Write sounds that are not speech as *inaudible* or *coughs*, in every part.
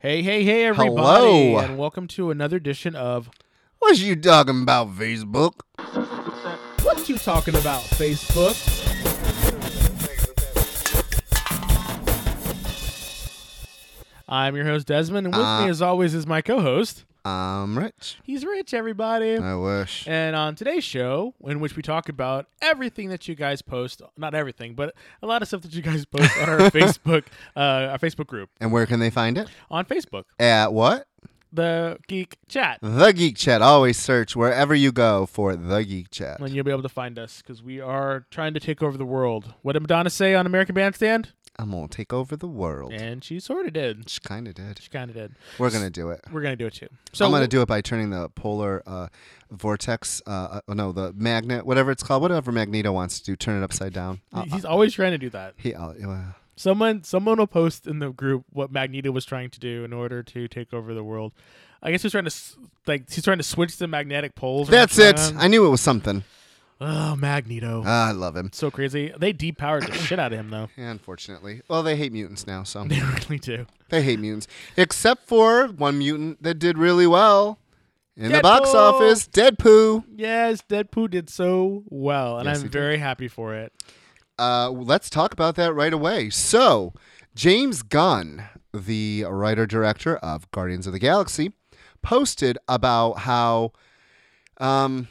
Hey, hey, hey, everybody, Hello. and welcome to another edition of What you talking about, Facebook? What You Talking About Facebook. I'm your host Desmond, and with Uh, me, as always, is my co-host. I'm rich. He's Rich, everybody. I wish. And on today's show, in which we talk about everything that you guys post, not everything, but a lot of stuff that you guys post on our *laughs* Facebook, uh, our Facebook group And where can they find it? on Facebook, At what? the Geek Chat. The Geek Chat. Always search wherever you go for The Geek Chat. and you'll be able to find us because we are trying to take over the world. What did Madonna say on American Bandstand? I'm going to take over the world. And she sort of did. She kind of did. She kind of did. We're going to do it. We're gonna do it too. So I'm going to do it by turning the polar uh, vortex, uh, uh, no, the magnet, whatever it's called, whatever Magneto wants to do, turn it upside down. Uh, He's always trying to do that. he, uh, uh, Someone, someone will post in the group what Magneto was trying to do in order to take over the world. I guess he's trying to like he's trying to switch the magnetic poles. that's it. I knew it was something. Oh, Magneto. Ah, I love him. so crazy. They depowered the shit out of him though. *coughs* Unfortunately. Well, they hate mutants now, so. They *laughs* really do. They hate mutants, except for one mutant that did really well in the box office. Deadpool. Yes, Deadpool did so well, and Yes, I'm he did. very happy for it. Uh, let's talk about that right away. So, James Gunn, the writer director of Guardians of the Galaxy, posted about how um,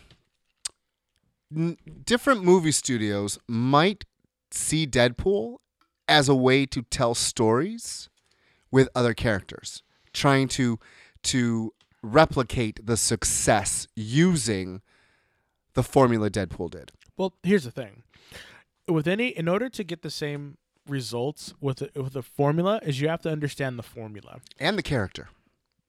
n- different movie studios might see Deadpool as a way to tell stories with other characters, trying to to replicate the success using the formula Deadpool did. Well, here's the thing. With any, in order to get the same results with a, with a formula, is you have to understand the formula. And the character.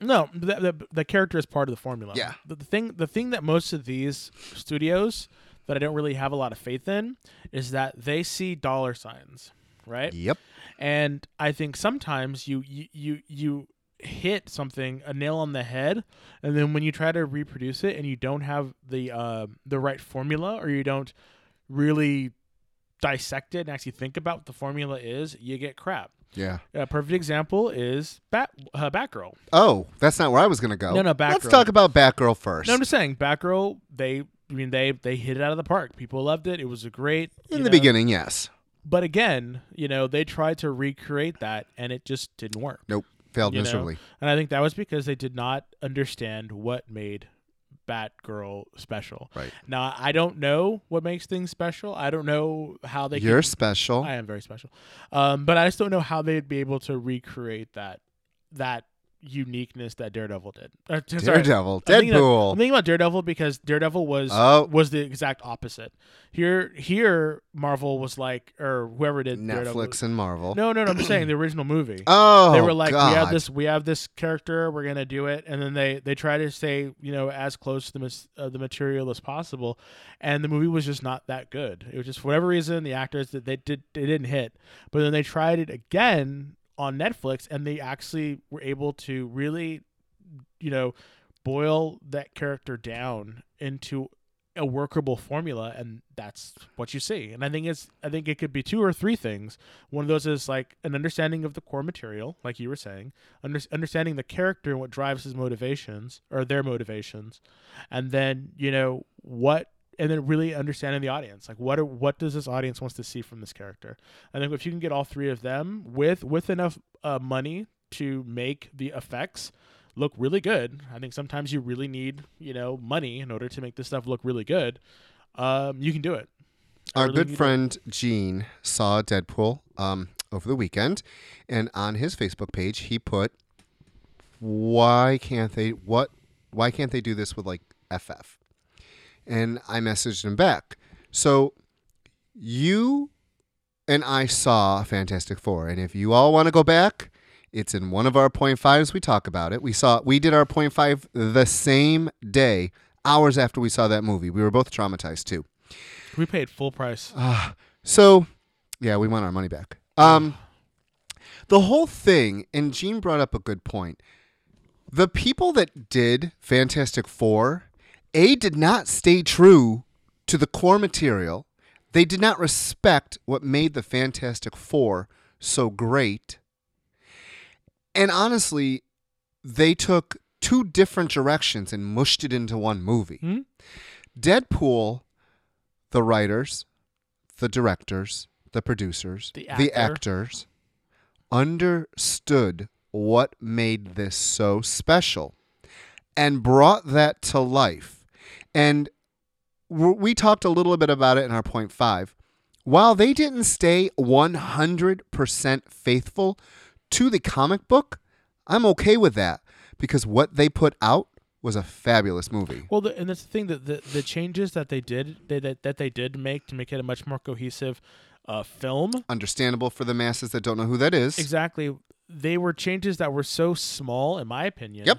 No, the, the, the character is part of the formula. Yeah. The, the thing, the thing that most of these studios that I don't really have a lot of faith in is that they see dollar signs, right? Yep. And I think sometimes you you you, you hit something a nail on the head, and then when you try to reproduce it and you don't have the uh, the right formula or you don't really dissect it and actually think about what the formula is, you get crap. Yeah. A perfect example is Bat uh, Batgirl. Oh, that's not where I was gonna go. No, no, batgirl. Let's talk about Batgirl first. No, I'm just saying Batgirl. They, I mean, they they hit it out of the park. People loved it. It was a great In the know, beginning, yes. But again, you know, they tried to recreate that, and it just didn't work. Nope. Failed You know? miserably. And I think that was because they did not understand what made Batgirl special. Right. Now, I don't know what makes things special. I don't know how they. You're can, special. I am very special, um, but I just don't know how they'd be able to recreate that that uniqueness that Daredevil did. Uh, sorry, Daredevil. I'm thinking, of- Deadpool. I'm thinking about Daredevil because Daredevil was Oh. was the exact opposite. Here, here, Marvel was like, or whoever did Daredevil. Netflix and Marvel. No, no, no. I'm just saying the original movie *clears throat* Oh, they were like, God. we have this, we have this character, we're gonna do it, and then they they try to stay, you know, as close to the mas- uh, the material as possible, and the movie was just not that good. It was just for whatever reason the actors that they did they didn't hit, but then they tried it again on Netflix, and they actually were able to really, you know, boil that character down into a workable formula and that's what you see. And i think it's i think it could be two or three things. One of those is like an understanding of the core material like you were saying under, understanding the character and what drives his motivations or their motivations and then you know what and then really understanding the audience like what are, what does this audience wants to see from this character i think if you can get all three of them with with enough uh, money to make the effects look really good. I think sometimes you really need, you know, money in order to make this stuff look really good. Um, you can do it. I Our really good friend Gene saw Deadpool um, over the weekend, and on his Facebook page, he put, "Why can't they? What? Why can't they do this with like FF?" And I messaged him back. So you and I saw Fantastic Four, and if you all want to go back, it's in one of our point fives. We talk about it. We saw we did our point five the same day, hours after we saw that movie. We were both traumatized too. We paid full price. Ah, so yeah, we want our money back. Um, the whole thing, and Gene brought up a good point. The people that did Fantastic Four, a did not stay true to the core material. They did not respect what made the Fantastic Four so great. And honestly, they took two different directions and mushed it into one movie. Hmm? Deadpool, the writers, the directors, the producers, The the actors understood what made this so special and brought that to life. And we talked a little bit about it in our point five. While they didn't stay 100% faithful to the comic book, I'm okay with that because what they put out was a fabulous movie. Well, the, and that's the thing that the, the changes that they did they, that that they did make to make it a much more cohesive uh, film. Understandable for the masses that don't know who that is. Exactly, they were changes that were so small, in my opinion. Yep.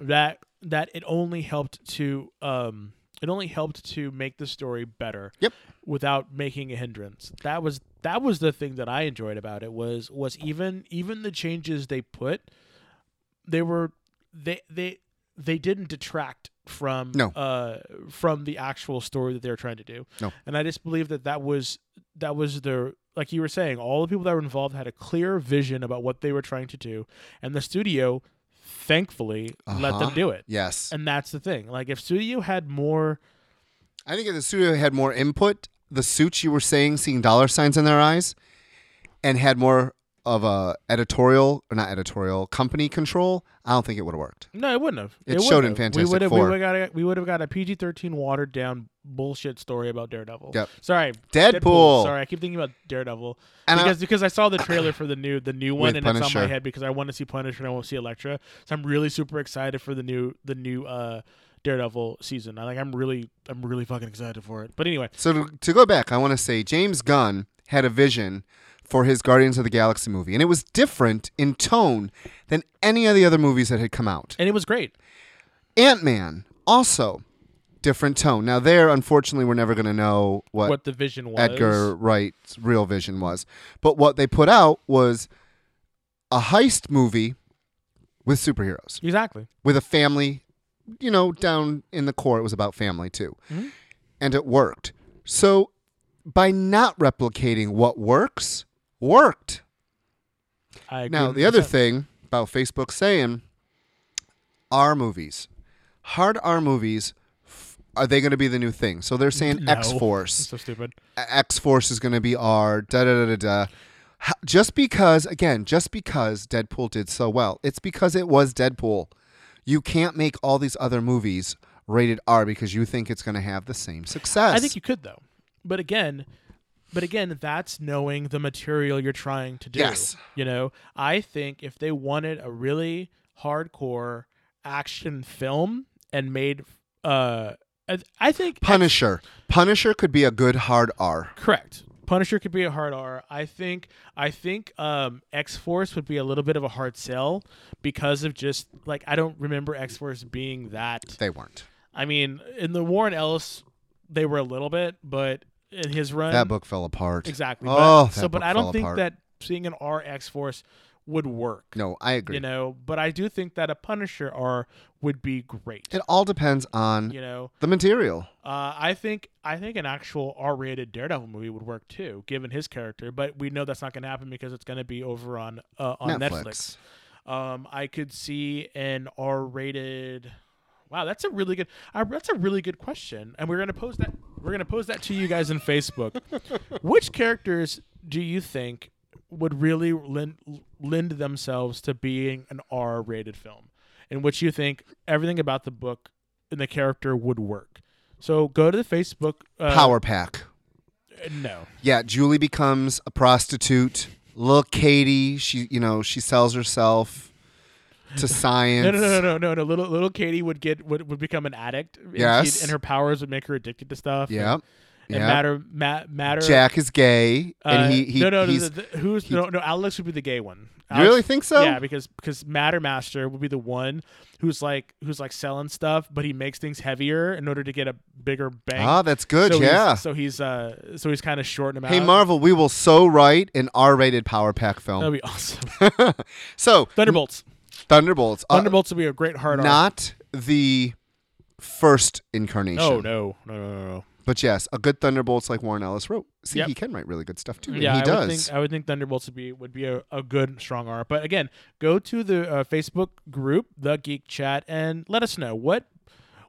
That that it only helped to um it only helped to make the story better. Yep. Without making a hindrance. That was that was the thing that I enjoyed about it was was even even the changes they put, they were they they they didn't detract from No. uh from the actual story that they were trying to do. No. And I just believe that that was that was their like you were saying all the people that were involved had a clear vision about what they were trying to do and the studio thankfully let them Uh-huh. do it. Yes. And that's the thing. Like if studio had more I think if the studio had more input, the suits you were saying, seeing dollar signs in their eyes, and had more of a editorial or not editorial company control, I don't think it would have worked. No, it wouldn't have. It wouldn't showed in. Fantastic we would have, Four. We would have got a, we would have got a PG thirteen watered down bullshit story about Daredevil. Yep. Sorry, Deadpool. Sorry, I keep thinking about Daredevil And I- because because I saw the trailer *coughs* for the new the new one and it's on my head because I want to see Punisher and I want to see Elektra. So I'm really super excited for the new the new uh Daredevil season. I like I'm really I'm really fucking excited for it. But anyway, So to, to go back, I want to say James Gunn had a vision for his Guardians of the Galaxy movie, and it was different in tone than any of the other movies that had come out. and it was great. Ant Man also different tone. Now there, unfortunately, we're never going to know what, What the vision was. Edgar Wright's real vision was, but what they put out was a heist movie with superheroes, Exactly. with a family. You know, down in the core, it was about family too, Mhm. and it worked. So by not replicating what works, worked. I agree Now, the other 100%. thing about Facebook saying R movies, hard R movies, f- are they going to be the new thing? So they're saying *laughs* No. X Force. so stupid. X Force is going to be R. Da da da da da. Just because, again, just because Deadpool did so well, it's because it was Deadpool. You can't make all these other movies rated R because you think it's going to have the same success. I think you could though, but again, but again, that's knowing the material you're trying to do. Yes. You know, I think if they wanted a really hardcore action film and made, uh, I- I think Punisher. Punisher could be a good hard R. correct. Punisher could be a hard R. I think I think um, X Force would be a little bit of a hard sell because of just like I don't remember X Force being that They weren't. I mean, in the Warren Ellis, they were a little bit, but in his run, That book fell apart. exactly. Oh, but, so, but I don't think apart. that seeing an RX Force would work. No, I agree. You know, but I do think that a Punisher R would be great. It all depends on You know, the material. uh, I think I think an actual R-rated Daredevil movie would work too, given his character. But we know that's not going to happen because it's going to be over on uh, on Netflix. Um, I could see an R-rated. Wow, that's a really good. Uh, that's a really good question, and we're gonna pose that. We're gonna pose that to you guys in Facebook. *laughs* Which characters do you think would really lend, lend themselves to being an R-rated film, in which you think everything about the book and the character would work? So go to the Facebook. Uh, Power Pack. No. Yeah, Julie becomes a prostitute. Little Katie, she you know she sells herself to *laughs* science. No, no, no, no, no, no. Little little Katie would get would, would become an addict. and Yes. and her powers would make her addicted to stuff. Yeah. And, Yep. matter, ma- matter. Jack is gay, uh, and he, he no, no, no, he's. the- the- who's he- no, no? Alex would be the gay one. you really think so? Yeah, because because Matter Master would be the one who's like who's like selling stuff, but he makes things heavier in order to get a bigger bank. Ah, that's good. so he's- yeah. So he's uh so he's kind of shorting him Hey out. Marvel, we will so write an R-rated Power Pack film. That'd be awesome. *laughs* *laughs* so Thunderbolts. Thunderbolts. uh, Thunderbolts would be a great hard R. not the first incarnation. Oh no, no, no, no, no. But yes, a good Thunderbolts like Warren Ellis wrote. See, Yep. he can write really good stuff too. and Yeah, he I does. would think I would think Thunderbolts would be would be a, a good strong art. But again, go to the uh, Facebook group, the Geek Chat, and let us know what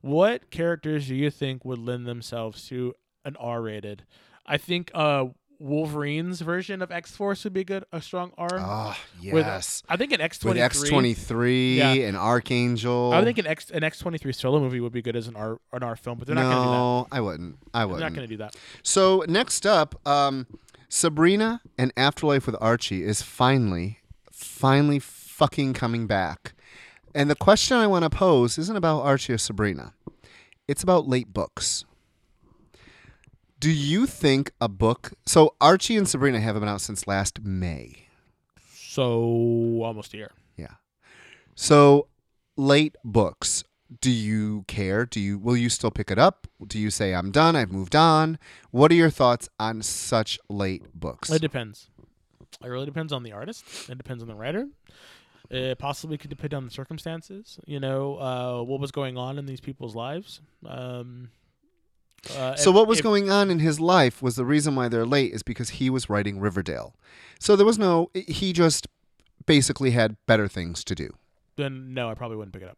what characters do you think would lend themselves to an R rated. I think uh, Wolverine's version of X Force would be good, a strong R. Ah, With- yes. I think an X With twenty X twenty three and Archangel. I think an X an X twenty three solo movie would be good as an R an R film, but they're not going to do that. no, I wouldn't. I They're wouldn't. not going to do that. So next up, um, Sabrina and Afterlife with Archie is finally, finally fucking coming back. And the question I want to pose isn't about Archie or Sabrina. It's about late books. Do you think a book? So Archie and Sabrina haven't been out since last May. So almost a year. Yeah. So late books. Do you care? Do you will you still pick it up? Do you say I'm done, I've moved on? What are your thoughts on such late books? It depends. It really depends on the artist. It depends on the writer. It possibly could depend on the circumstances. You know, uh, what was going on in these people's lives. Um, uh, So what was if- going on in his life was the reason why they're late is because he was writing Riverdale. So there was no he just basically had better things to do. Then no, I probably wouldn't pick it up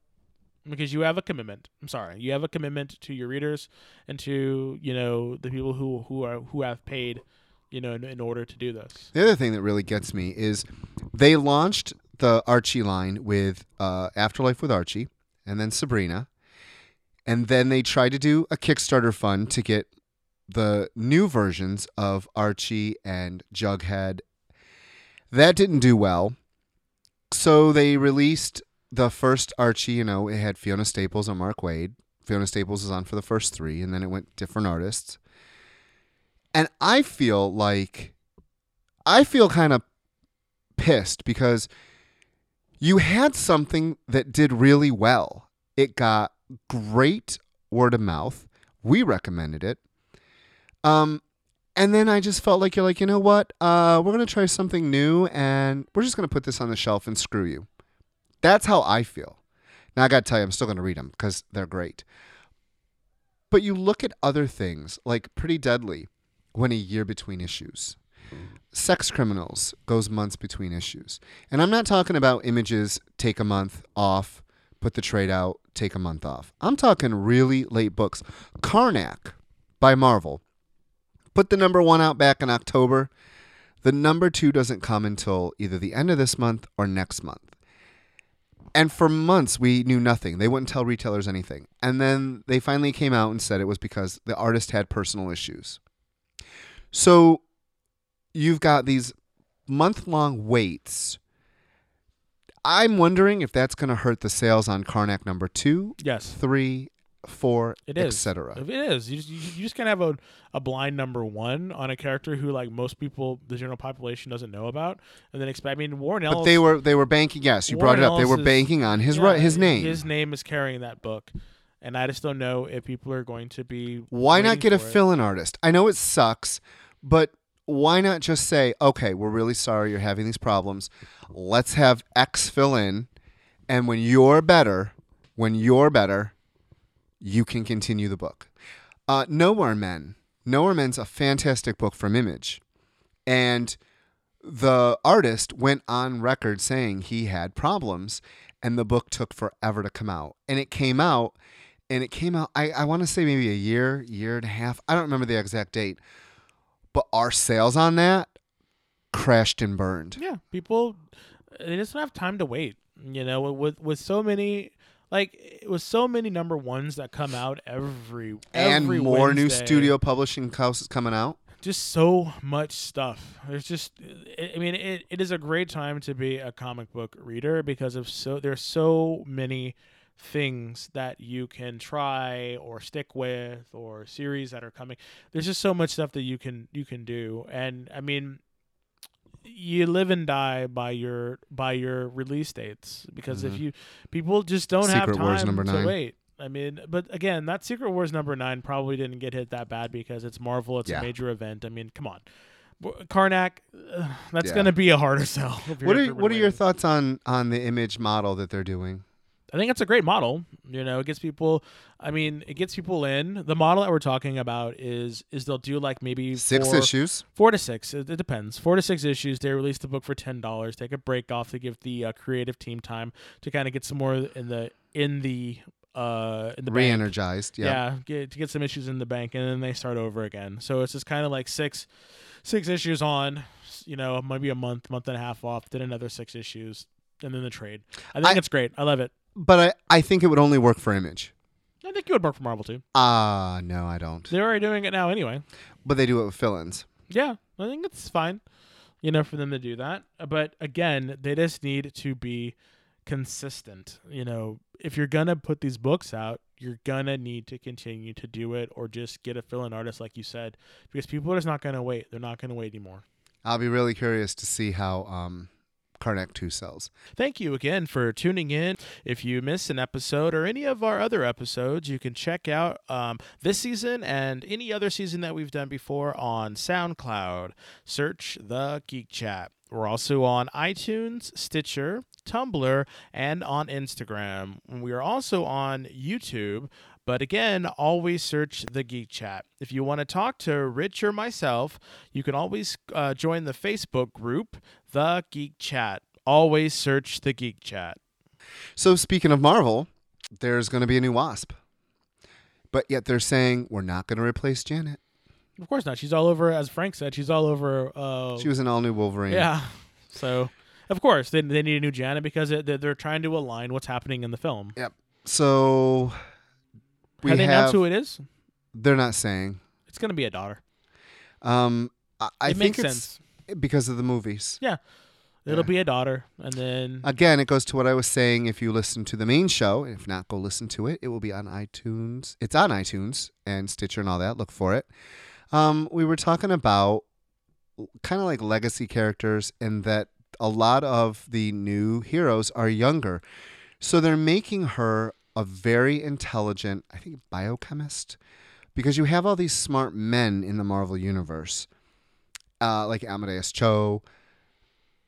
because you have a commitment. I'm sorry, you have a commitment to your readers and to you know the people who who are who have paid, you know, in, in order to do this. The other thing that really gets me is they launched the Archie line with uh, Afterlife with Archie and then Sabrina. And then they tried to do a Kickstarter fund to get the new versions of Archie and Jughead. That didn't do well. So they released the first Archie, you know, it had Fiona Staples and Mark Waid. Fiona Staples was on for the first three, and then it went different artists. And I feel like I feel kind of pissed because you had something that did really well. It got great word of mouth. We recommended it. Um, and then I just felt like you're like, you know what? Uh, we're gonna try something new, and we're just gonna put this on the shelf and screw you. That's how I feel. Now I gotta tell you, I'm still gonna read them because they're great. But you look at other things like Pretty Deadly, went a year between issues. Sex Criminals goes months between issues. And I'm not talking about images take a month off, put the trade out, take a month off. I'm talking really late books. Karnak by Marvel put the number one out back in October. The number two doesn't come until either the end of this month or next month. And for months, we knew nothing. They wouldn't tell retailers anything. And then they finally came out and said it was because the artist had personal issues. So you've got these month long waits. I'm wondering if that's going to hurt the sales on Karnak number two, Yes, three, four, It is. etc. It is. You just, you, just can't have a, a blind number one on a character who like most people, the general population, doesn't know about, and then expect. I mean, Warren Ellis. But they were they were banking. Yes, you brought it up. They were is- banking on his yeah, right his name. His name is carrying that book, and I just don't know if people are going to be. why not get a fill-in artist? I know it sucks, but why not just say, okay, we're really sorry you're having these problems. Let's have X fill in, and when you're better, when you're better, you can continue the book. Uh, Nowhere Men. Nowhere Men's a fantastic book from Image, and the artist went on record saying he had problems, and the book took forever to come out, and it came out and it came out I, I want to say maybe a year year and a half i don't remember the exact date but our sales on that crashed and burned Yeah, people they just don't have time to wait. You know, with with so many like with so many number ones that come out every and every more new studio publishing houses coming out Just so much stuff. There's just I I mean it, it is a great time to be a comic book reader because of so there's so many things that you can try or stick with or series that are coming. There's just so much stuff that you can you can do. And I mean you live and die by your by your release dates because if Mhm. you people just don't have time Wars number to nine. wait. I mean, but again, that Secret Wars number nine probably didn't get hit that bad because it's Marvel. It's Yeah. a major event. I mean, come on, Karnak. Uh, that's Yeah. going to be a harder *laughs* sell. if what are what are your thoughts on on the image model that they're doing I think it's a great model. You know, it gets people. I mean, it gets people in. The model that we're talking about is is they'll do like maybe Six four, issues. four to six. It, it depends. Four to six issues. They release the book for ten dollars. Take a break off to give the uh, creative team time to kind of get some more in the in the uh in the. Re-energized. Yeah. Yeah, get, to get some issues in the bank, and then they start over again. So it's just kind of like six, six issues on, you know, maybe a month, month and a half off, then another six issues, and then the trade. I think I- it's great. I love it. But I, I think it would only work for Image. I think you would work for Marvel too. Ah, no, I don't. They're already doing it now anyway. But they do it with fill-ins. Yeah, I think it's fine, you know, for them to do that. But again, they just need to be consistent. You know, if you're gonna put these books out, you're gonna need to continue to do it, or just get a fill-in artist, like you said, because people are just not gonna wait. They're not gonna wait anymore. I'll be really curious to see how um, Karnak 2 sells. Thank you again for tuning in. If you missed an episode or any of our other episodes, you can check out um, this season and any other season that we've done before on SoundCloud. Search the Geek Chat. We're also on iTunes, Stitcher, Tumblr, and on Instagram. We are also on YouTube. But again, always search the Geek Chat. If you want to talk to Rich or myself, you can always uh, join the Facebook group, The Geek Chat. Always search the Geek Chat. So speaking of Marvel, there's going to be a new Wasp. But yet they're saying we're not going to replace Janet. Of course not. She's all over, as Frank said, she's all over. Uh, She was an all-new Wolverine. yeah. So, of course, they, they need a new Janet because it, they're, they're trying to align what's happening in the film. Yep. So we Have they announced who it is? They're not saying. It's going to be a daughter. Um, I, I it think makes it's sense. because of the movies. Yeah. It'll Yeah. be a daughter, and then Again, it goes to what I was saying. If you listen to the main show, if not, go listen to it. It will be on iTunes. It's on iTunes and Stitcher and all that. Look for it. Um, we were talking about kind of like legacy characters, and that a lot of the new heroes are younger. So they're making her a very intelligent, I think, biochemist, because you have all these smart men in the Marvel universe, uh, like Amadeus Cho.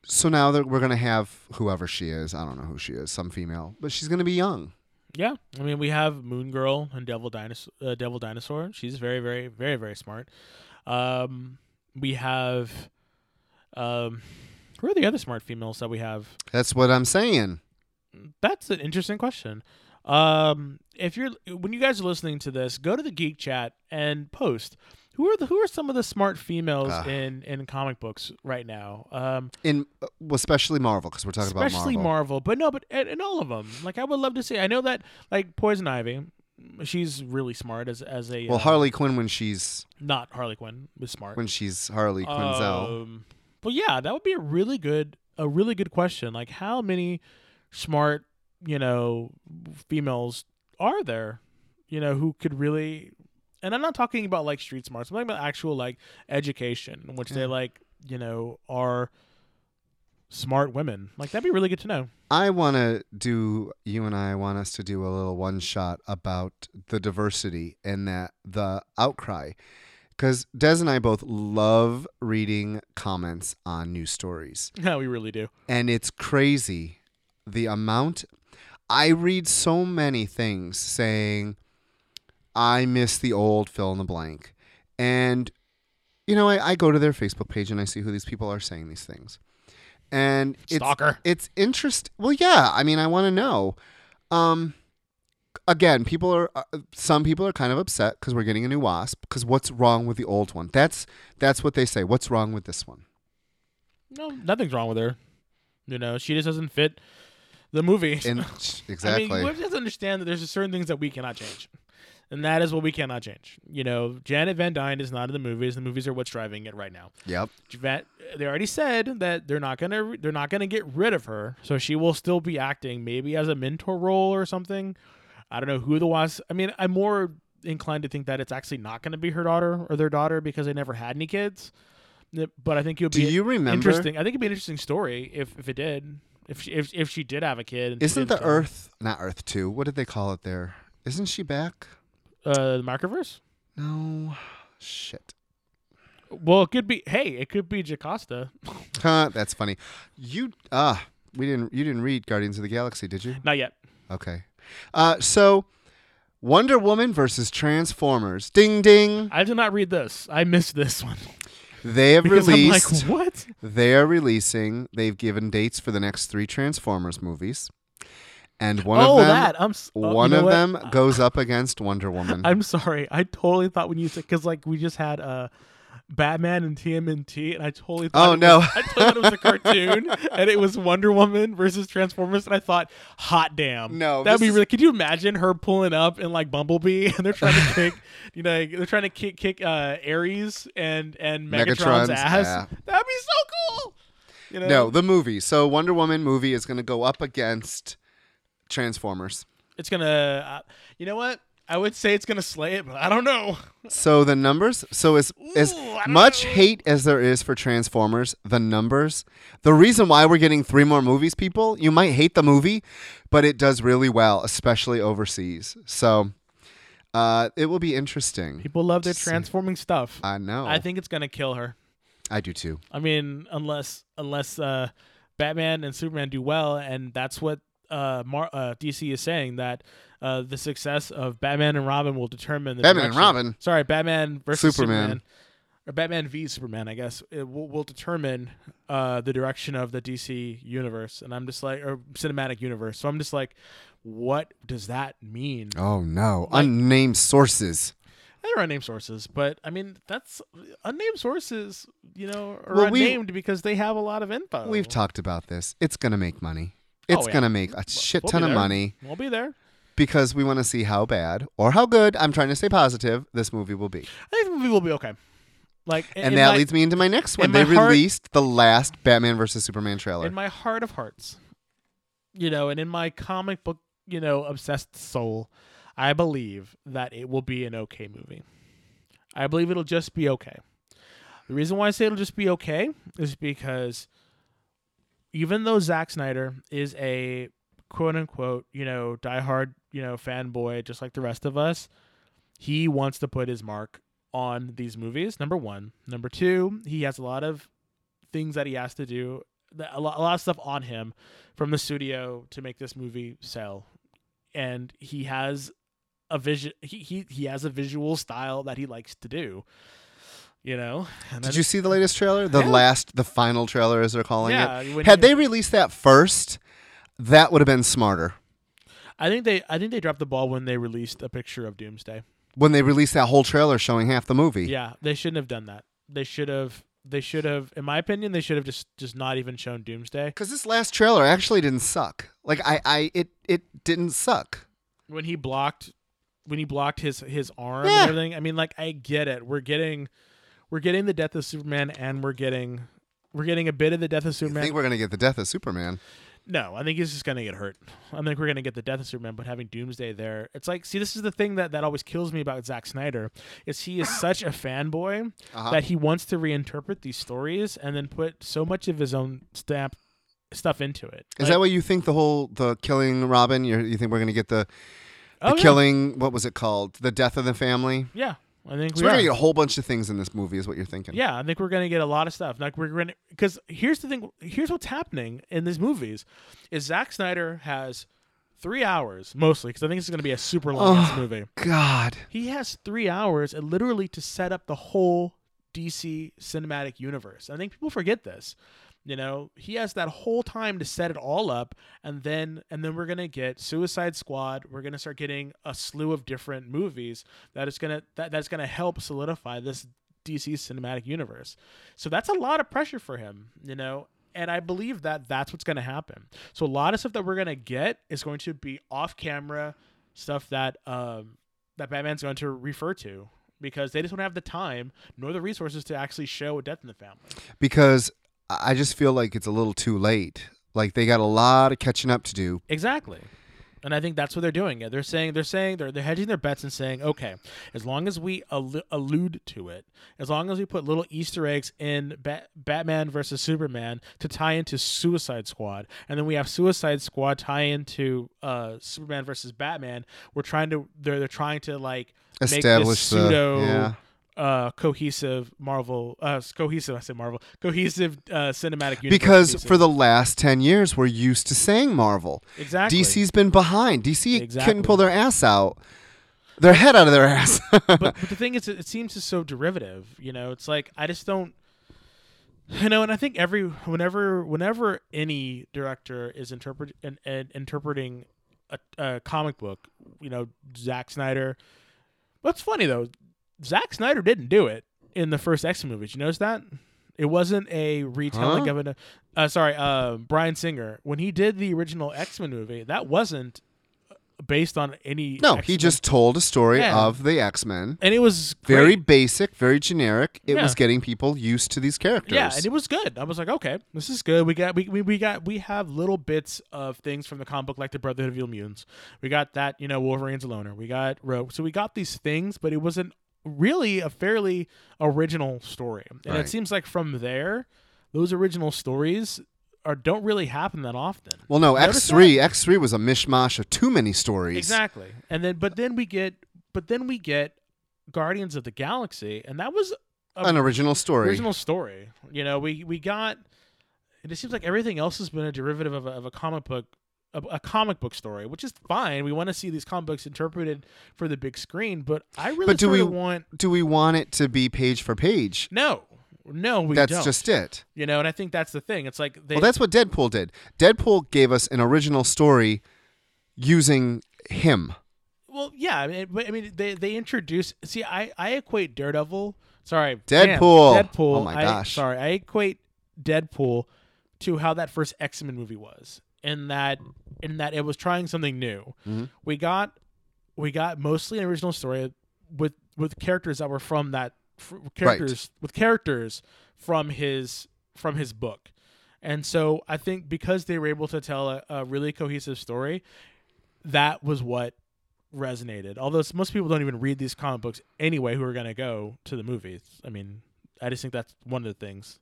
So now that we're gonna have whoever she is, I don't know who she is, some female, but she's gonna be young. yeah, I mean we have Moon Girl and Devil Dinosaur. Uh, Devil Dinosaur. She's very, very, very, very smart. Um, we have, um, who are the other smart females that we have? That's what I'm saying. That's an interesting question. Um, if you're when you guys are listening to this, go to the Geek Chat and post who are the who are some of the smart females Ah. in in comic books right now. Um, In uh, well, especially Marvel, because we're talking about Marvel. Especially Marvel, but no, but in, in all of them. Like I would love to see. I know that like Poison Ivy, she's really smart as as a Well, uh, Harley Quinn when she's not Harley Quinn was smart. when she's Harley Quinzel. Um, but yeah, that would be a really good a really good question. Like how many smart, you know, females are there, you know, who could really and I'm not talking about like street smarts, I'm talking about actual like education, in which they like, you know, are smart women. Like that'd be really good to know. I want to do. You and I want us to do a little one shot about the diversity and that the outcry, because Des and I both love reading comments on news stories. *laughs* Yeah, we really do. and it's crazy the amount I read so many things saying I miss the old fill in the blank. And you know, I, I go to their Facebook page and I see who these people are saying these things. And it's Stalker. it's interest well yeah, I mean I want to know. Um again, people are uh, some people are kind of upset cuz we're getting a new wasp cuz what's wrong with the old one? That's that's what they say. What's wrong with this one? No, nothing's wrong with her. You know, she just doesn't fit the movie. And *laughs* exactly. I mean, we have to understand that there's certain things that we cannot change. And that is what we cannot change. You know, Janet Van Dyne is not in the movies. The movies are what's driving it right now. yep. Van, they already said that they're not gonna they're not gonna get rid of her, so she will still be acting maybe as a mentor role or something. I don't know who the was. I mean, I'm more inclined to think that it's actually not going to be her daughter or their daughter because they never had any kids. But I think it would Do be you remember interesting. I think it'd be an interesting story if if it did. If she, if if she did have a kid. and Isn't the. Earth not Earth two? What did they call it there? Isn't she back? uh the microverse? No. Shit. Well, it could be. Hey, it could be Jocasta. *laughs* Huh, that's funny. You ah, we didn't you didn't read Guardians of the Galaxy, did you? Not yet. Okay. Uh, so Wonder Woman versus Transformers. Ding ding. I did not read this. I missed this one They have because released. I'm like, *laughs* what? They are releasing. They've given dates for the next three Transformers movies, and one oh, of them, that I'm. oh, you one know of what? them goes up against Wonder Woman. *laughs* I'm sorry. I totally thought when you said because like we just had uh Batman and TMNT, and I totally thought Oh, it no. was, I thought it was a cartoon, *laughs* and it was Wonder Woman versus Transformers, and I thought, hot damn, No, that'd be really. Could you imagine her pulling up in like Bumblebee, and they're trying to *laughs* kick, you know, they're trying to kick kick uh Ares and and Megatron's, Megatron's ass. ass. That'd be so cool. You know? no, the movie. So Wonder Woman movie is going to go up against Transformers. it's gonna. Uh, you know what? I would say it's gonna slay it, but I don't know. So the numbers. So as as Ooh, I don't much know. hate as there is for Transformers, the numbers. The reason why we're getting three more movies, people, you might hate the movie, but it does really well, especially overseas. So uh, it will be interesting. People love their to see. transforming stuff. I know. I think it's gonna kill her. I do too. I mean, unless unless uh, Batman and Superman do well, and that's what uh, Mar- uh, DC is saying that uh, the success of Batman and Robin will determine the Batman and Robin. Sorry, Batman versus Superman. Superman. Or Batman v Superman, I guess, it will, will determine uh, the direction of the DC universe, and I'm just like, or cinematic universe. So I'm just like, what does that mean? Oh no, Like- unnamed sources. There are unnamed sources, but I mean that's unnamed sources. You know, are Well, we- unnamed because they have a lot of info. We've talked about this. It's gonna make money. It's Oh, yeah. gonna make a shit we'll ton of money We'll be there. because we want to see how bad or how good. I'm trying to stay positive. This movie will be, I think the movie will be okay. Like, and that my, leads me into my next one. in They my heart- released the last Batman versus Superman trailer. in my heart of hearts, you know, and in my comic book, you know, obsessed soul, I believe that it will be an okay movie. I believe it'll just be okay. The reason why I say it'll just be okay is because even though Zack Snyder is a quote unquote, you know, diehard, you know, fanboy just like the rest of us, he wants to put his mark on these movies. Number one. Number two, he has a lot of things that he has to do, a lot, a lot of stuff on him from the studio to make this movie sell. And he has a vision. He, he, he has a visual style that he likes to do. You know, and Did you see the latest trailer? The Yeah. last, the final trailer, as they're calling yeah, it. Had they released that first, that would have been smarter. I think they I think they dropped the ball when they released a picture of Doomsday. When they released that whole trailer showing half the movie. Yeah, they shouldn't have done that. They should have they should have in my opinion they should have just just not even shown Doomsday. Because this last trailer actually didn't suck. Like I, I, it, it didn't suck. When he blocked when he blocked his his arm Yeah. and everything. I mean like I get it. We're getting we're getting the death of Superman and we're getting we're getting a bit of the death of Superman. I think we're gonna get the death of Superman. No, I think he's just gonna get hurt. I think we're gonna get the death of Superman, but having Doomsday there, it's like, see, this is the thing that that always kills me about Zack Snyder, is he is such a fanboy Uh-huh. that he wants to reinterpret these stories and then put so much of his own stamp stuff into it. Is Like- that what you think? The whole the killing Robin. You're, you think we're gonna get the the oh, yeah. killing? What was it called? The death of the family. Yeah, I think So we we're gonna get a whole bunch of things in this movie. Is what you're thinking? Yeah, I think we're gonna get a lot of stuff. Like we're gonna because here's the thing. Here's what's happening in these movies: is Zack Snyder has three hours mostly because I think this is gonna be a super long Oh. movie. God. He has three hours and literally to set up the whole DC cinematic universe. I think people forget this. You know, he has that whole time to set it all up, and then and then we're gonna get Suicide Squad. We're gonna start getting a slew of different movies that is gonna that, that's gonna help solidify this DC cinematic universe. So that's a lot of pressure for him. You know. And I believe that that's what's to happen. So a lot of stuff that we're to get is going to be off camera stuff that um, that Batman's going to refer to because they just don't have the time nor the resources to actually show a death in the family. Because I just feel like it's a little too late. Like they got a lot of catching up to do. Exactly. And I think that's what they're doing. They're saying they're saying they're they're hedging their bets and saying, okay, as long as we allu- allude to it, as long as we put little Easter eggs in Bat- Batman versus Superman to tie into Suicide Squad, and then we have Suicide Squad tie into uh, Superman versus Batman, we're trying to they're they're trying to like make Establish this the pseudo yeah. Uh, cohesive Marvel, uh, cohesive. I said Marvel, cohesive uh, cinematic universe. Because pieces. for the last 10 years, we're used to saying Marvel. exactly, DC's been behind. DC Exactly. couldn't pull their ass out, their head out of their ass. *laughs* but, but *laughs* the thing is, it, it seems just so derivative. You know, it's like I just don't. You know, and I think every whenever whenever any director is interpret and, and interpreting a, a comic book, you know, Zack Snyder. What's funny though, Zack Snyder didn't do it in the first X Men movies. You notice that? It wasn't a retelling Huh? of an. Uh, sorry, uh, Bryan Singer when he did the original X Men movie, that wasn't based on any. no, he X-Men- just told a story Yeah. of the X Men. and it was Very basic, very generic. It Yeah. was getting people used to these characters. Yeah, and it was good. I was like, okay, this is good. We got we, we, we got we have little bits of things from the comic book like the Brotherhood of Evil Mutants. We got that, you know, Wolverine's a loner. We got Rogue. So we got these things, but it wasn't really a fairly original story. And Right. it seems like from there, those original stories are don't really happen that often. well, no, X three. X three was a mishmash of too many stories. Exactly. And then but then we get but then we get Guardians of the Galaxy, and that was a An original story. original story. You know, we we got. It seems like everything else has been a derivative of a, of a comic book, a, a comic book story, which is fine. We want to see these comic books interpreted for the big screen, but I really But do we- want Do we want it to be page for page? no, no, we that's don't. just it. you know, and I think that's the thing. It's like they well, that's what Deadpool did. Deadpool gave us an original story using him. well, yeah. I mean, I mean, they they introduce. See, I I equate Daredevil. Sorry, Deadpool. Deadpool. Oh my I- gosh. sorry, I equate Deadpool to how that first X Men movie was, in that in that it was trying something new. Mhm. We got we got mostly an original story with with characters that were from that fr- characters with characters from his from his book. And so I think because they were able to tell a, a really cohesive story, that was what resonated. Although most people don't even read these comic books anyway who are going to go to the movies. I mean, I just think that's one of the things.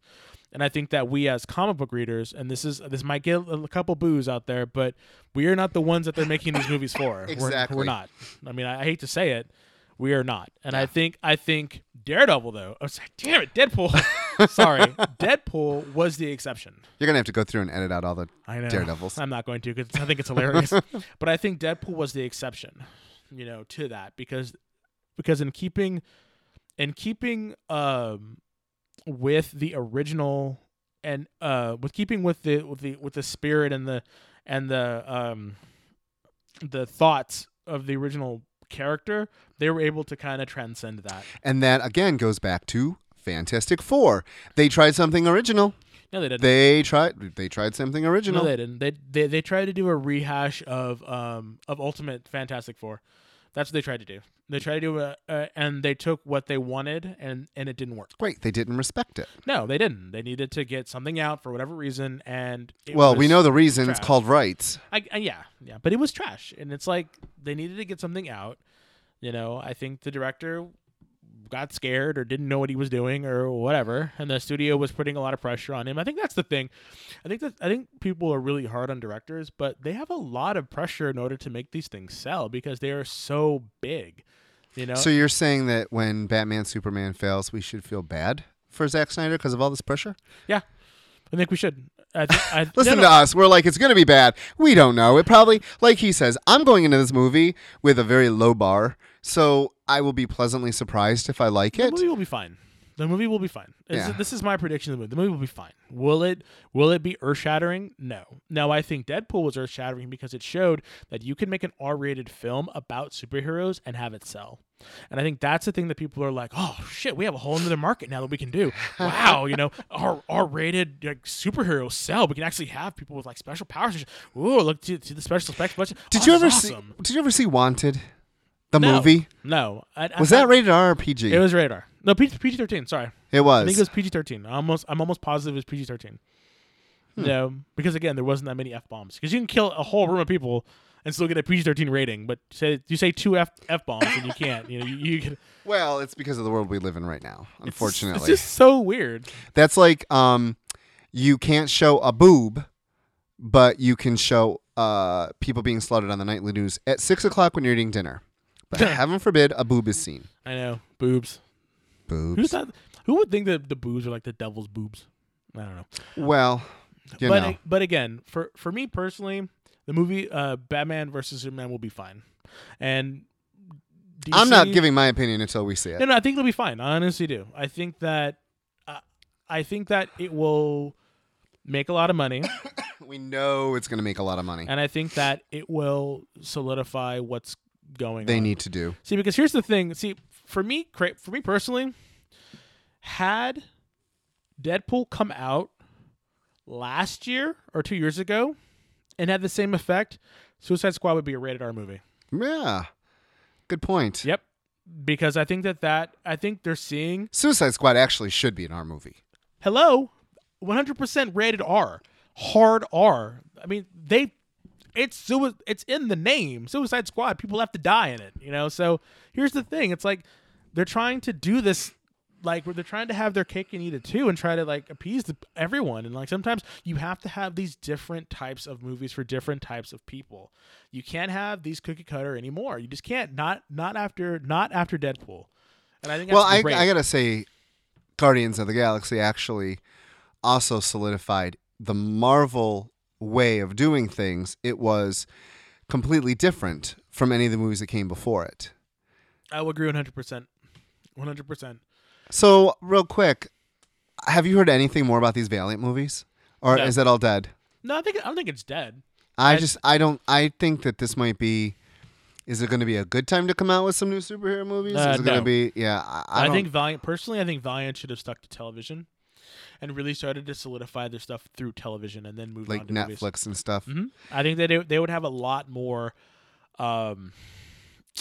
And I think that we as comic book readers, and this is this might get a couple boos out there, but we are not the ones that they're making these movies for. *laughs* We're- Exactly. We're, not. I mean, I, I hate to say it, we are not. And I think I think Daredevil though. I was like, damn it, Deadpool. *laughs* Sorry, Deadpool was the exception. You're gonna have to go through and edit out all the I know. Daredevils. I'm not going to because I think it's *laughs* hilarious. but I think Deadpool was the exception, you know, to that because because in keeping in keeping um with the original and uh with keeping with the with the with the spirit and the and the um the thoughts of the original character, they were able to kind of transcend that. And that again goes back to Fantastic Four. They tried something original. No, they didn't. They tried. They tried something original. No, they didn't. They they they tried to do a rehash of um of Ultimate Fantastic Four. That's what they tried to do. They tried to do a, uh, and they took what they wanted and and it didn't work. Great. They didn't respect it. No, they didn't. They needed to get something out for whatever reason, and it well, we know the reason. It's called rights. I, I, yeah, yeah, but it was trash, and it's like they needed to get something out. You know, I think the director got scared or didn't know what he was doing or whatever, and the studio was putting a lot of pressure on him. I think that's the thing. I think that I think people are really hard on directors, but they have a lot of pressure in order to make these things sell because they are so big. You know, So you're saying that when Batman Superman fails, we should feel bad for Zack Snyder because of all this pressure? Yeah, I think we should. I, th- I *laughs* Listen no, to us. We're like, it's going to be bad. We don't know. It probably, like he says, I'm going into this movie with a very low bar. So I will be pleasantly surprised if I like it. The movie will be fine. The movie will be fine. This, Yeah. this is my prediction of the movie. The movie will be fine. Will it will it be earth shattering? No. Now I think Deadpool was earth shattering because it showed that you can make an R rated film about superheroes and have it sell. And I think that's the thing that people are like, oh shit, we have a whole other market now that we can do. *laughs* Wow, you know, R R rated like superheroes sell. We can actually have people with like special powers. Ooh, look to, to the special effects budget. Did Oh, you ever is see? Did you ever see Wanted, the No. movie? No, I, I Was that rated R or PG? It was radar. No, PG thirteen. Sorry. It was. I think it was PG thirteen. Almost, I'm almost positive it was PG thirteen. Hmm. No, because again, there wasn't that many f bombs. Because you can kill a whole room of people and still get a PG thirteen rating, but say you say two f f bombs and you can't. You know, you, you can. *laughs* well, it's because of the world we live in right now. it's Unfortunately, it's just so weird. that's like um, you can't show a boob, but you can show uh people being slaughtered on the nightly news at six o'clock when you're eating dinner. But *laughs* heaven forbid a boob is seen. I know boobs. Boobs. thought? Who would think that the boobs are like the devil's boobs? I don't know. Well, you but know. but again, for for me personally, the movie uh, Batman versus Superman will be fine, and DC, I'm not giving my opinion until we see it. No, no, I think it'll be fine. I honestly do. I think that uh, I think that it will make a lot of money, *coughs* We know it's going to make a lot of money. and I think that it will solidify what's going They on. need to do. See, because here's the thing. See, for me, for me personally, had Deadpool come out last year or two years ago and had the same effect, Suicide Squad would be a rated R movie. Yeah. Good point. Yep. Because I think that that I think they're seeing Suicide Squad actually should be an R movie. hello, 100% rated R, hard R. I mean, they it's sui- it's in the name, Suicide Squad. People have to die in it, you know. So here's the thing: it's like they're trying to do this, like where they're trying to have their cake and eat it too, and try to like appease the, everyone. And like sometimes you have to have these different types of movies for different types of people. You can't have these cookie cutter anymore. You just can't. Not not after not after Deadpool. And I think Well, I. I got to say, Guardians of the Galaxy actually also solidified the Marvel way of doing things. It was completely different from any of the movies that came before it. I will agree 100. percent 100. percent So, real quick, have you heard anything more about these Valiant movies? Or No. is it all dead? No, I think I don't think it's dead. I I- just I don't I think that this might be is it going to be a good time to come out with some new superhero movies? Uh, is it going to be yeah, I, I, I, think Valiant personally, I think Valiant should have stuck to television, and really started to solidify their stuff through television, and then moved like on to movies. Netflix and stuff. hmm I think that they, they would have a lot more, um,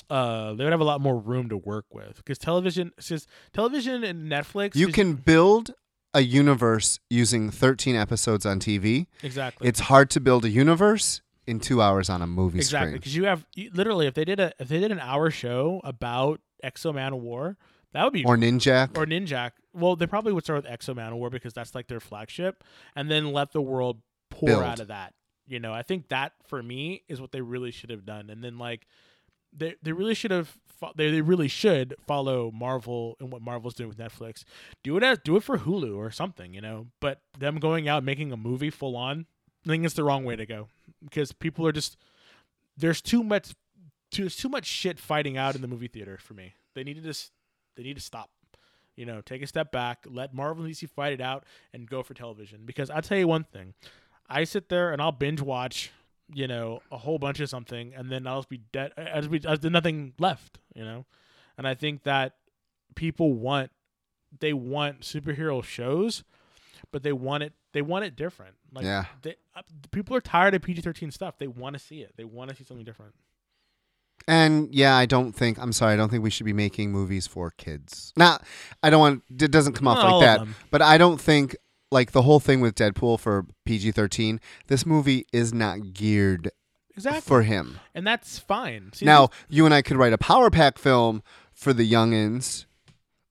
uh, they would have a lot more room to work with because television, since television and Netflix, You can build a universe using 13 episodes on TV. exactly It's hard to build a universe in 2 hours on a movie exactly screen. because you have you, literally if they did a if they did an hour show about X-O Manowar, that would be Or Ninjak. or Ninjak. Well, they probably would start with Exo Man War because that's like their flagship, and then let the world pour Build. out of that. You know, I think that for me is what they really should have done, and then like they they really should have fo- they they really should follow Marvel and what Marvel's doing with Netflix. Do it as do it for Hulu or something, you know. But them going out making a movie full on, I think it's the wrong way to go because people are just there's too much too, there's too much shit fighting out in the movie theater for me. They need to just they need to stop. You know, take a step back, let Marvel and DC fight it out, and go for television. Because I'll tell you one thing, I sit there and I'll binge watch, you know, a whole bunch of something, and then I'll just be dead. I'll just be there's nothing left. You know, and I think that people want they want superhero shows, but they want it they want it different. Like Yeah. they, uh, people are tired of PG thirteen stuff. They want to see it. They want to see something different. And yeah, I don't think I'm sorry, I don't think we should be making movies for kids. Now, I don't want it doesn't come off Not all like of that. them. But I don't think like the whole thing with Deadpool for PG-13, this movie is not geared Exactly. for him. and that's fine. See, Now, you and I could write a Power Pack film for the youngins,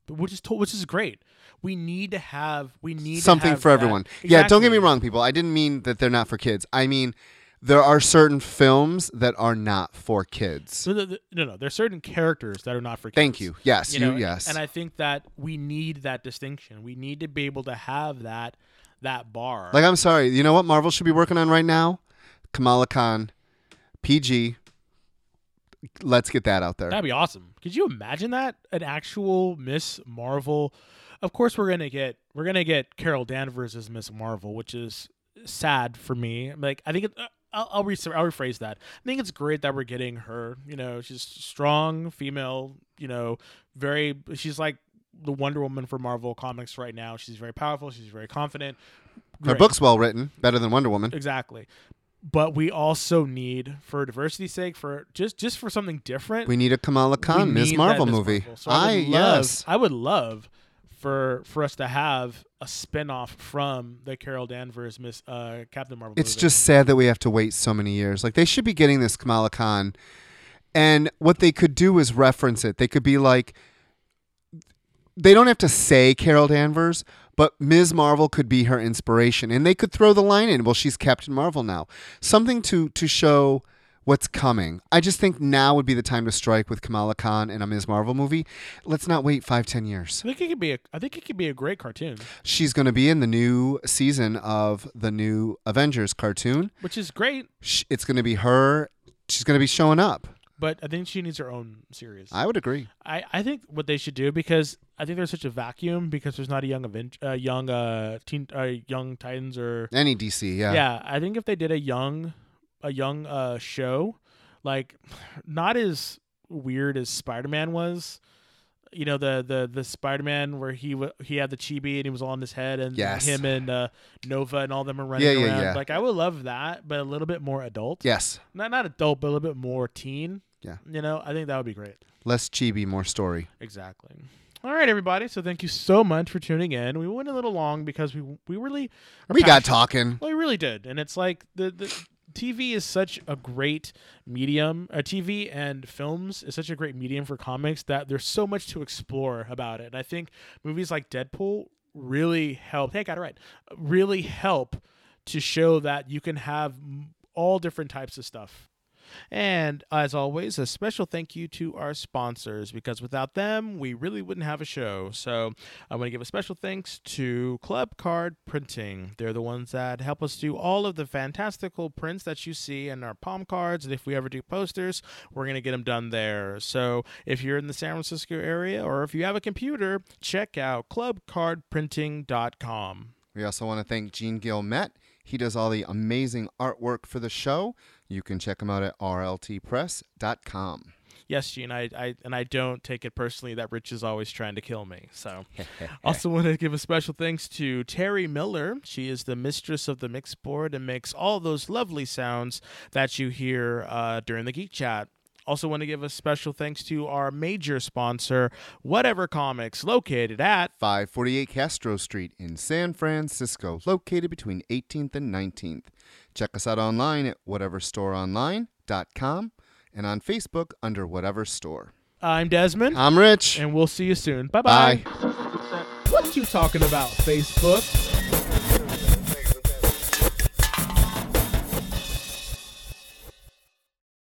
But which is to- which is great. We need to have we need to something have for that- everyone. Yeah, don't get me Exactly. wrong, people. I didn't mean that they're not for kids. I mean there are certain films that are not for kids. No, the- no, there are certain characters that are not for kids. Thank you. Yes, you, know, yes. And I think that we need that distinction. We need to be able to have that that bar. like I'm sorry, you know what Marvel should be working on right now? Kamala Khan, PG. Let's get that out there. That'd be awesome. Could you imagine that? An actual Miss Marvel. Of course, we're gonna get we're gonna get Carol Danvers as Miss Marvel, which is sad for me. Like I think it, I'll I'll, re- I'll rephrase that. I think it's great that we're getting her. You know, she's strong female. You know, very. She's like the Wonder Woman for Marvel comics right now. She's very powerful. She's very confident. Her book's well written, better than Wonder Woman. exactly. But we also need, for diversity's sake, for just just for something different, We need a Kamala Khan Ms. Marvel Ms. movie. Marvel. So I, I would ah, love, yes. I would love for for us to have a spin-off from the Carol Danvers Miss uh, Captain Marvel. It's movie. just sad that we have to wait so many years. Like they should be getting this Kamala Khan, and what they could do is reference it. They could be like, they don't have to say Carol Danvers, but Ms. Marvel could be her inspiration, and they could throw the line in. Well, she's Captain Marvel now. Something to to show what's coming. I just think now would be the time to strike with Kamala Khan in a Ms. Marvel movie. Let's not wait five, ten years. I think it could be a. I think it could be a great cartoon, She's going to be in the new season of the new Avengers cartoon. which is great. It's going to be her. She's going to be showing up. But I think she needs her own series. I would agree. I, I think what they should do because I think there's such a vacuum because there's not a young Aven- uh, young uh teen uh, young Titans or Any DC, yeah. yeah. I think if they did a young a young uh show like not as weird as Spider-Man was you know the the the Spider-Man where he w- he had the chibi and he was all on his head and Yes. him and uh, Nova and all them are running Yeah, yeah, around yeah. like I would love that but a little bit more adult Yes. not not adult but a little bit more teen Yeah. you know I think that would be great Less chibi, more story. Exactly. All right, everybody. So thank you so much for tuning in. We went a little long because we we really are We got passionate- talking. Well, we really did, and it's like the the TV is such a great medium. Uh, TV and films is such a great medium for comics that there's so much to explore about it. And I think movies like Deadpool really help. Hey, I got it right. Really help to show that you can have all different types of stuff. And as always, a special thank you to our sponsors because without them, we really wouldn't have a show. So I want to give a special thanks to Club Card Printing. They're the ones that help us do all of the fantastical prints that you see in our palm cards. And if we ever do posters, we're going to get them done there. So if you're in the San Francisco area or if you have a computer, check out clubcardprinting.com. We also want to thank Gene Gilmet. He does all the amazing artwork for the show. You can check him out at rltpress.com. Yes, Gene, I, I and I don't take it personally that Rich is always trying to kill me. So *laughs* Also, want to give a special thanks to Terry Miller. She is the mistress of the mix board and makes all those lovely sounds that you hear uh, during the Geek Chat. Also, want to give a special thanks to our major sponsor, Whatever Comics, located at 548 Castro Street in San Francisco, located between 18th and 19th. Check us out online at whateverstoreonline.com and on Facebook under Whatever Store. I'm Desmond, I'm Rich. and we'll see you soon. Bye-bye. Bye. What you talking about, Facebook?